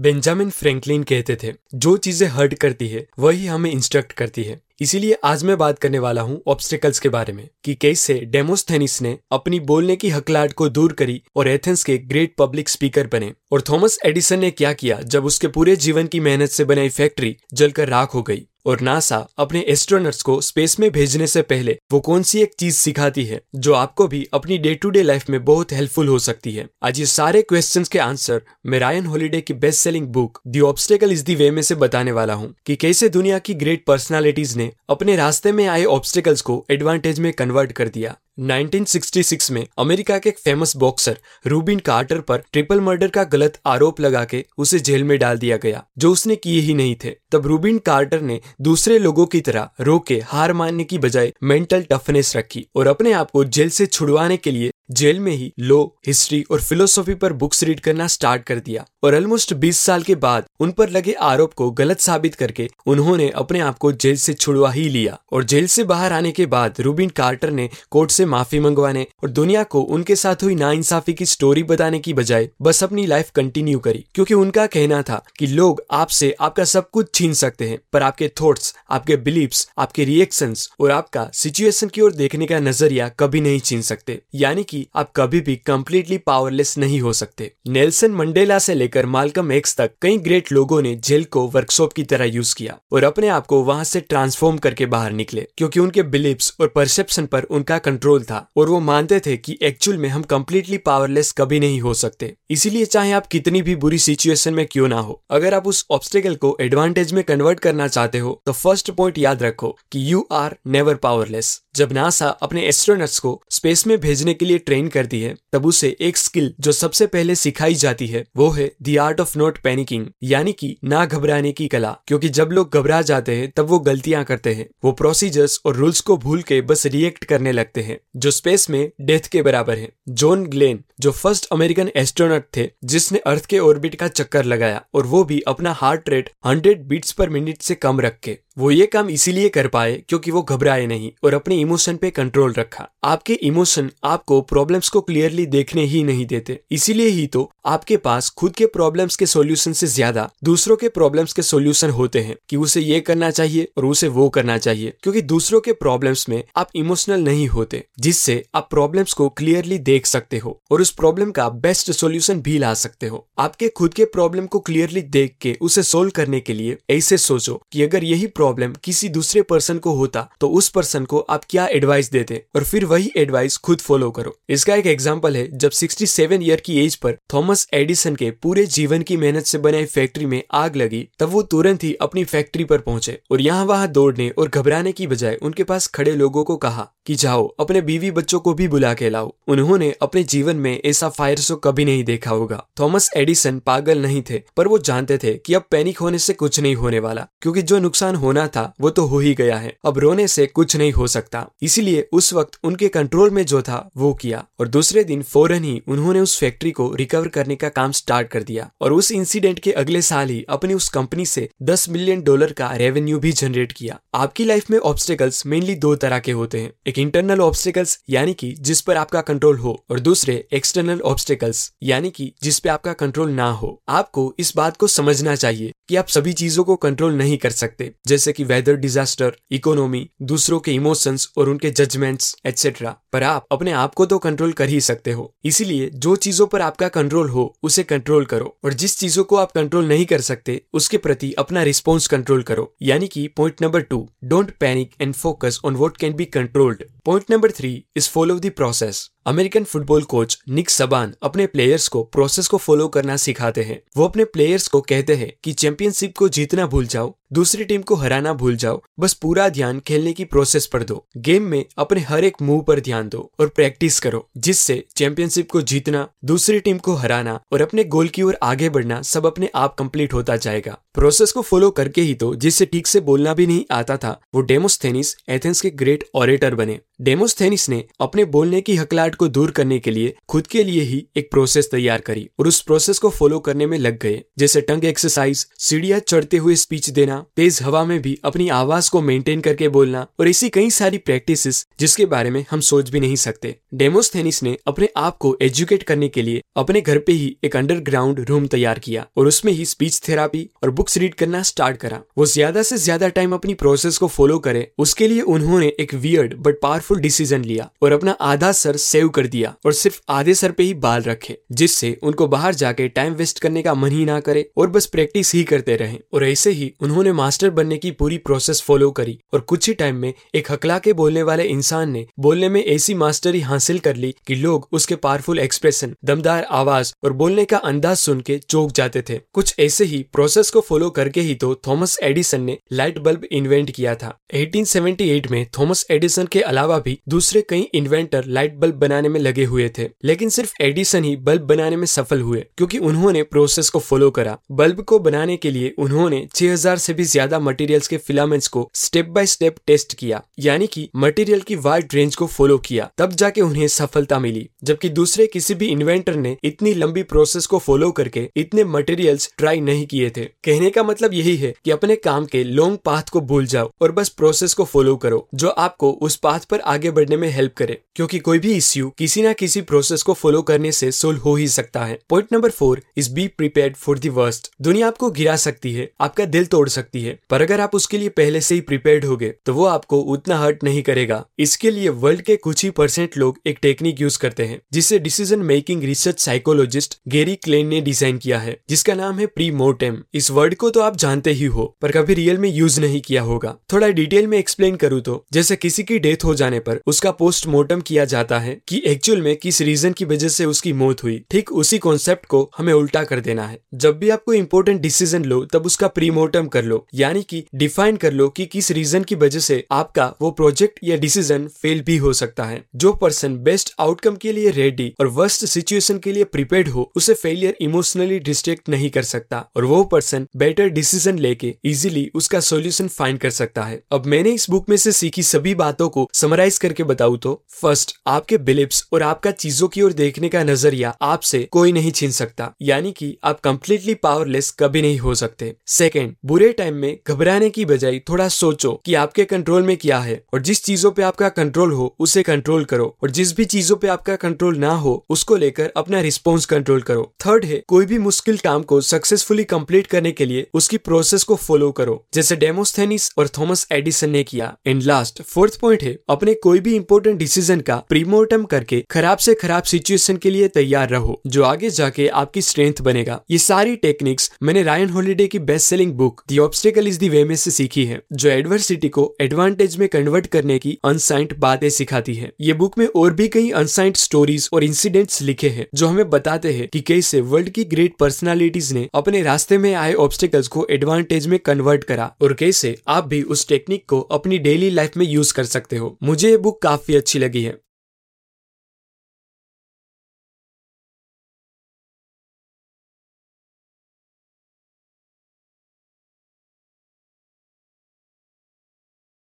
Benjamin Franklin कहते थे, जो चीज़ें हर्ट करती है, वही हमें इंस्ट्रक्ट करती है। इसीलिए आज मैं बात करने वाला हूँ ऑब्स्टिकल्स के बारे में, कि कैसे डेमोस्थेनिस ने अपनी बोलने की हकलाट को दूर करी और एथेंस के ग्रेट पब्लिक स्पीकर बने। और थॉमस एडिसन ने क्या किया, जब उसके पूरे जीवन की मेहनत से बनाई फैक्ट्री जलकर राख हो गई। और नासा अपने एस्ट्रोनट्स को स्पेस में भेजने से पहले वो कौन सी एक चीज़ सिखाती है जो आपको भी अपनी डे टू डे लाइफ में बहुत हेल्पफुल हो सकती है? आज ये सारे क्वेश्चंस के आंसर मैं रायन हॉलीडे की best selling book the obstacle is the way में से बताने वाला हूँ कि कैसे दुनिया की ग्रेट पर्सनैलिटीज ने अपने रास्ते में आए ऑब्स्टेकल्स को एडवांटेज में कन्वर्ट कर दिया। 1966 में अमेरिका के एक फ़ेमस बॉक्सर रूबिन कार्टर पर ट्रिपल मर्डर का गलत आरोप लगा के उसे जेल में डाल दिया गया, जो उसने किए ही नहीं थे। तब रूबिन कार्टर ने दूसरे लोगों की तरह रोके हार मानने की बजाय मेंटल टफनेस रखी और अपने आप को जेल से छुड़वाने के लिए जेल में ही लॉ हिस्ट्री और फिलोसॉफी पर बुक्स रीड करना स्टार्ट कर दिया और ऑलमोस्ट 20 साल के बाद उन पर लगे आरोप को गलत साबित करके उन्होंने अपने आप को जेल से छुड़वा ही लिया और जेल से बाहर आने के बाद रूबिन कार्टर ने कोर्ट से माफ़ी मंगवाने और दुनिया को उनके साथ हुई नाइंसाफी की स्टोरी बताने की बजाय बस अपनी लाइफ कंटिन्यू करी। क्योंकि उनका कहना था कि लोग आपसे आपका सब कुछ छीन सकते हैं, पर आपके थॉट्स आपके बिलीव्स आपके रिएक्शंस और आपका सिचुएशन की ओर देखने का नज़रिया कभी नहीं छीन सकते। यानी कि आप कभी भी कम्प्लीटली पावरलेस नहीं हो सकते। नेल्सन मंडेला से लेकर मालकम एक्स तक कई ग्रेट लोगों ने जेल को वर्कशॉप की तरह यूज़ किया और अपने आप को वहाँ से ट्रांसफॉर्म करके बाहर निकले, क्योंकि उनके बिलीव्स और परसेप्शन पर उनका कंट्रोल था और वो मानते थे कि एक्चुअल में हम कंप्लीटली पावरलेस कभी नहीं हो सकते। इसीलिए चाहे आप कितनी भी बुरी सिचुएशन में क्यों ना हो, अगर आप उस ऑब्स्टेकल को एडवांटेज में कन्वर्ट करना चाहते हो तो फ़र्स्ट पॉइंट याद रखो कि यू आर नेवर पावरलेस जब नासा अपने एस्ट्रोनट्स को स्पेस में भेजने के लिए ट्रेन करती है, तब उसे एक स्किल जो सबसे पहले सिखाई जाती है, वो है the art of not panicking यानी कि ना घबराने की कला। क्योंकि जब लोग घबरा जाते हैं, तब वो गलतियाँ करते हैं। वो प्रोसीजर्स और रूल्स को भूल के बस रिएक्ट करने लगते हैं, जो स्पेस में डेथ के बराबर है। जॉन ग्लेन, जो फ़र्स्ट अमेरिकन एस्ट्रोनट थे, जिसने अर्थ के ऑर्बिट का चक्कर लगाया, और वो भी अपना heart rate hundred beats per minute से कम रख के। वो ये काम इसीलिए कर पाए क्योंकि वो घबराए नहीं और अपने इमोशन पे कंट्रोल रखा। आपके इमोशन आपको प्रॉब्लम्स को क्लियरली देखने ही नहीं देते। इसीलिए ही तो आपके पास खुद के प्रॉब्लम्स के सॉल्यूशन से ज़्यादा दूसरों के प्रॉब्लम्स के सॉल्यूशन होते हैं कि उसे ये करना चाहिए और उसे वो करना चाहिए। क्योंकि दूसरों के प्रॉब्लम्स में आप इमोशनल नहीं होते, जिससे आप प्रॉब्लम्स को क्लियरली देख सकते हो और उस प्रॉब्लम का बेस्ट सोल्यूशन भी ला सकते हो। आपके खुद के प्रॉब्लम को क्लियरली देख के उसे सोल्व करने के लिए ऐसे सोचो की अगर यही प्रॉब्लम किसी दूसरे पर्सन को होता तो उस पर्सन को आप क्या एडवाइस देते? और फिर वही एडवाइस खुद फॉलो करो। इसका एक एग्ज़ाम्पल है, जब 67 ईयर की एज पर थॉमस एडिसन के पूरे जीवन की मेहनत से बनाई फैक्ट्री में आग लगी, तब वो तुरंत ही अपनी फैक्ट्री पर पहुँचे और यहाँ वहाँ दौड़ने और घबराने की बजाय उनके पास खड़े लोगों को कहा कि जाओ, अपने बीवी बच्चों को भी बुला के लाओ। उन्होंने अपने जीवन में ऐसा फायर शो कभी नहीं देखा होगा। थॉमस एडिसन पागल नहीं थे, पर वो जानते थे कि अब पैनिक होने से कुछ नहीं होने वाला, क्योंकि जो नुकसान होना था, वो तो हो ही गया है। अब रोने से कुछ नहीं हो सकता। इसीलिए उस वक्त उनके कंट्रोल में जो था, वो किया। और दूसरे दिन फ़ौरन ही उन्होंने उस फैक्ट्री को रिकवर करने का काम स्टार्ट कर दिया। और उस इंसिडेंट के अगले साल ही अपनी उस कंपनी से 10 मिलियन डॉलर का रेवेन्यू भी जनरेट किया। आपकी लाइफ में ऑब्स्टेकल्स मेनली दो तरह के होते हैं। एक इंटरनल ऑब्स्टिकल्स यानी कि जिस पर आपका कंट्रोल हो, और दूसरे एक्सटर्नल ऑब्स्टेकल्स यानी कि जिस पे आपका कंट्रोल ना हो। आपको इस बात को समझना चाहिए। कि आप सभी चीज़ों को कंट्रोल नहीं कर सकते। जैसे कि वेदर डिजास्टर इकोनॉमी दूसरों के इमोशंस और उनके जजमेंट्स एक्सेट्रा पर आप अपने आप को तो कंट्रोल कर ही सकते हो। इसीलिए जो चीज़ों पर आपका कंट्रोल हो, उसे कंट्रोल करो। और जिस चीज़ों को आप कंट्रोल नहीं कर सकते, उसके प्रति अपना रिस्पॉन्स कंट्रोल करो। यानी कि point number two don't panic and focus on what can be controlled point number three is follow the process American football coach Nick Saban अपने प्लेयर्स को प्रोसेस को फॉलो करना सिखाते हैं। वो अपने प्लेयर्स को कहते हैं कि चैंपियनशिप को जीतना भूल जाओ। दूसरी टीम को हराना भूल जाओ। बस पूरा ध्यान खेलने की प्रोसेस पर दो। गेम में अपने हर एक मूव पर ध्यान दो और प्रैक्टिस करो, जिससे चैंपियनशिप को जीतना, दूसरी टीम को हराना और अपने गोल की ओर आगे बढ़ना सब अपने आप कंप्लीट होता जाएगा। प्रोसेस को फॉलो करके ही तो जिससे ठीक से बोलना भी नहीं आता था, वो डेमोस्थेनिस एथेंस के ग्रेट ऑरेटर बने। डेमोस्थेनिस ने अपने बोलने की हकलाट को दूर करने के लिए, खुद के लिए ही एक प्रोसेस तैयार करी और उस प्रोसेस को फॉलो करने में लग गए, जैसे टंग एक्सरसाइज सीढ़ियाँ चढ़ते हुए स्पीच देना तेज हवा में भी अपनी आवाज़ को मेंटेन करके बोलना और ऐसी कई सारी प्रैक्टिसेस जिसके बारे में हम सोच भी नहीं सकते। डेमोस्थेनिस ने अपने आप को एजुकेट करने के लिए अपने घर पे ही एक अंडरग्राउंड रूम तैयार किया और उसमें ही स्पीच थेरापी और बुक्स रीड करना स्टार्ट करा। वो ज़्यादा से ज़्यादा टाइम अपनी प्रोसेस को फॉलो करे, उसके लिए उन्होंने एक वियर्ड बट पावरफुल डिसीज़न लिया और अपना आधा सर सेव कर दिया और सिर्फ़ आधे सर पे ही बाल रखे, जिससे उनको बाहर जाके टाइम वेस्ट करने का मन ही ना करे और बस प्रैक्टिस ही करते रहे। और ऐसे ही उन्होंने मास्टर बनने की पूरी प्रोसेस फॉलो करी और कुछ ही टाइम में एक हकला के बोलने वाले इंसान ने बोलने में ऐसी मास्टरी हासिल कर ली कि लोग उसके पावरफुल एक्सप्रेशन दमदार आवाज़ और बोलने का अंदाज सुन के चौक जाते थे। कुछ ऐसे ही प्रोसेस को फॉलो करके ही तो थॉमस एडिसन ने लाइट बल्ब इन्वेंट किया था। 1878 में थॉमस एडिसन के अलावा भी दूसरे कई इन्वेंटर लाइट बल्ब बनाने में लगे हुए थे। लेकिन सिर्फ़ एडिसन ही बल्ब बनाने में सफल हुए, क्योंकि उन्होंने प्रोसेस को फॉलो करा। बल्ब को बनाने के लिए उन्होंने 6000 से भी ज़्यादा मटेरियल्स के फिलामेंट्स को स्टेप बाय स्टेप टेस्ट किया, यानी कि मटेरियल की वाइड रेंज को फॉलो किया, तब जाके उन्हें सफलता मिली। जबकि दूसरे किसी भी इन्वेंटर ने इतनी लंबी प्रोसेस को फॉलो करके इतने मटेरियल्स ट्राई नहीं किए थे। कहने का मतलब यही है कि अपने काम के लॉन्ग पाथ को भूल जाओ और बस प्रोसेस को फॉलो करो, जो आपको उस पाथ पर आगे बढ़ने में हेल्प करे। क्योंकि कोई भी इश्यू किसी ना किसी प्रोसेस को फॉलो करने से सोल्व हो ही सकता है। Point number four is be prepare for the worst दुनिया आपको गिरा सकती है, आपका दिल तोड़ सकती है। पर अगर आप उसके लिए पहले से ही प्रिपेयर्ड हो गए तो वो आपको उतना हर्ट नहीं करेगा। इसके लिए वर्ल्ड के कुछ ही परसेंट लोग एक टेक्निक यूज़ करते हैं, जिसे decision making research psychologist Gary Klein ने डिज़ाइन किया है, जिसका नाम है प्री मोर्टेम इस वर्ड को तो आप जानते ही हो, पर कभी रियल में यूज़ नहीं किया होगा। थोड़ा डिटेल में एक्सप्लेन करूँ तो जैसे किसी की डेथ हो जाने पर उसका पोस्टमार्टम किया जाता है, कि एक्चुअल में किस रीजन की वजह से उसकी मौत हुई, ठीक उसी कॉन्सेप्ट को हमें उल्टा कर देना है। जब भी आपको इम्पोर्टेंट डिसीज़न लो, तब उसका प्रीमोर्टम कर लो। यानी कि डिफाइन कर लो कि किस रीजन की वजह से आपका वो प्रोजेक्ट या डिसीज़न फेल भी हो सकता है। जो पर्सन बेस्ट आउटकम के लिए रेडी और वर्स्ट सिचुएशन के लिए प्रिपेयर्ड हो, उसे फेलियर इमोशनली डिस्ट्रेक्ट नहीं कर सकता और वो पर्सन बेटर डिसीज़न लेके इजिली उसका सोल्यूशन फाइंड कर सकता है। अब मैंने इस बुक में से सीखी सभी बातों को समराइज करके बताऊँ तो फ़र्स्ट आपके बिलिप्स और आपका चीज़ों की ओर देखने का नज़रिया आपसे कोई नहीं छीन सकता, यानी कि आप कंप्लीटली पावरलेस कभी नहीं हो सकते। सेकेंड बुरे टाइम में घबराने की बजाय थोड़ा सोचो कि आपके कंट्रोल में क्या है और जिस चीज़ों पे आपका कंट्रोल हो, उसे कंट्रोल करो और जिस भी चीज़ों पे आपका कंट्रोल ना हो, उसको लेकर अपना रिस्पॉन्स कंट्रोल करो। थर्ड है, कोई भी मुश्किल काम को सक्सेसफुली कंप्लीट करने के लिए उसकी प्रोसेस को फॉलो करो। जैसे डेमोस्थेनिस और थॉमस एडिसन ने किया। एंड लास्ट फोर्थ पॉइंट है, अपने कोई भी इंपॉर्टेंट डिसीज़न का प्रीमोर्टम करके खराब से खराब सिचुएशन के लिए तैयार रहो, जो आगे जाके आपकी स्ट्रेंथ बनेगा। ये सारी टेक्निक्स मैंने रायन हॉलीडे की best selling book the obstacle is the way में से सीखी है, जो एडवर्सिटी को एडवांटेज में कन्वर्ट करने की अनसाइंट बातें सिखाती है। ये बुक में और भी कई अनसाइंट स्टोरीज और इंसिडेंट्स लिखे हैं, जो हमें बताते हैं कि कैसे वर्ल्ड की ग्रेट पर्सनालिटीज ने अपने रास्ते में आए ऑब्स्टिकल्स को एडवांटेज में कन्वर्ट करा और कैसे आप भी उस टेक्निक को अपनी डेली लाइफ में यूज़ कर सकते हो। मुझे ये बुक काफ़ी अच्छी लगी है।